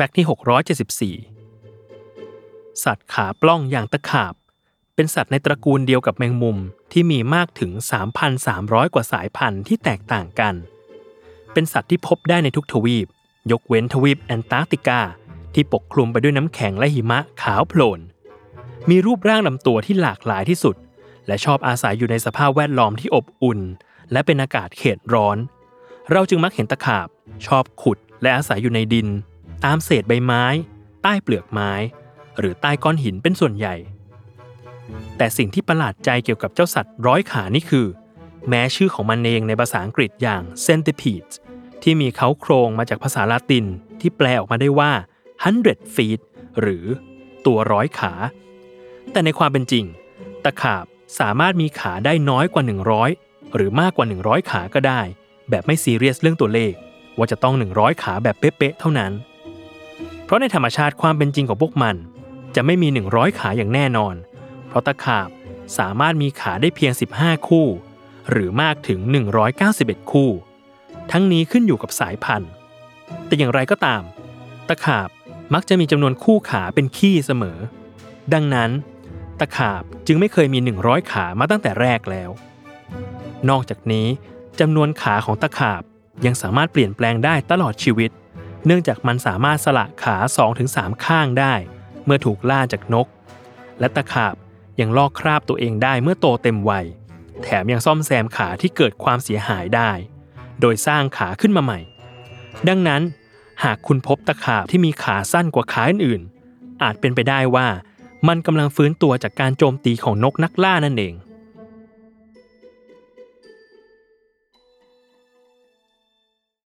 Fact ที่ 674 สัตว์ขาปล้องอย่างตะขาบ เป็นสัตว์ในตระกูลเดียวกับแมงมุมที่มีมากถึง 3,300 กว่าสายพันธุ์ที่แตกต่างกัน เป็นสัตว์ที่พบได้ในทุกทวีป ยกเว้นทวีปแอนตาร์กติกา ที่ปกคลุมไปด้วยน้ำแข็งและหิมะขาวโพลน มีรูปร่างลำตัวที่หลากหลายที่สุด และชอบอาศัยอยู่ในสภาพแวดล้อมที่อบอุ่น และเป็นอากาศเขตร้อน เราจึงมักเห็นตะขาบ ชอบขุดและอาศัยอยู่ในดิน ตามเศษใบไม้ ใต้เปลือกไม้ หรือใต้ก้อนหินเป็นส่วนใหญ่ แต่สิ่งที่ประหลาดใจเกี่ยวกับเจ้าสัตว์ร้อยขานี่คือ แม้ชื่อของมันเองในภาษาอังกฤษอย่าง centipede ที่มีเขาโครงมาจากภาษาลาตินที่แปลออกมาได้ว่า hundred feet หรือตัวร้อยขา แต่ในความเป็นจริง ตะขาบสามารถมีขาได้น้อยกว่า 100 หรือมากกว่า 100 ขาก็ได้ แบบไม่ซีเรียสเรื่องตัวเลข ว่าจะต้อง 100 ขาแบบเป๊ะๆเท่านั้น เพราะในธรรมชาติความเป็นจริงของพวกมัน จะไม่มี 100 ขาอย่างแน่นอน เพราะตะขาบสามารถมีขาได้เพียง 15 คู่ หรือมากถึง 191 คู่ ทั้งนี้ขึ้นอยู่กับสายพันธุ์ แต่อย่างไรก็ตาม ตะขาบมักจะมีจำนวนคู่ขาเป็นขี้เสมอ ดังนั้น ตะขาบจึงไม่เคยมี 100 ขามาตั้งแต่แรกแล้ว นอกจากนี้จำนวนขาของตะขาบยังสามารถเปลี่ยนแปลงได้ตลอดชีวิต เนื่องจากมันสามารถสละขา 2-3 ข้างได้ เมื่อถูกล่าจากนก และตะขาบยังลอกคราบตัวเองได้เมื่อโตเต็มวัย แถมยังซ่อมแซมขาที่เกิดความเสียหายได้ โดยสร้างขาขึ้นมาใหม่ ดังนั้น หากคุณพบตะขาบที่มีขาสั้นกว่าขาอื่นๆอาจเป็นไปได้ว่ามันกำลังฟื้นตัวจากการโจมตีของนกนักล่านั่นเอง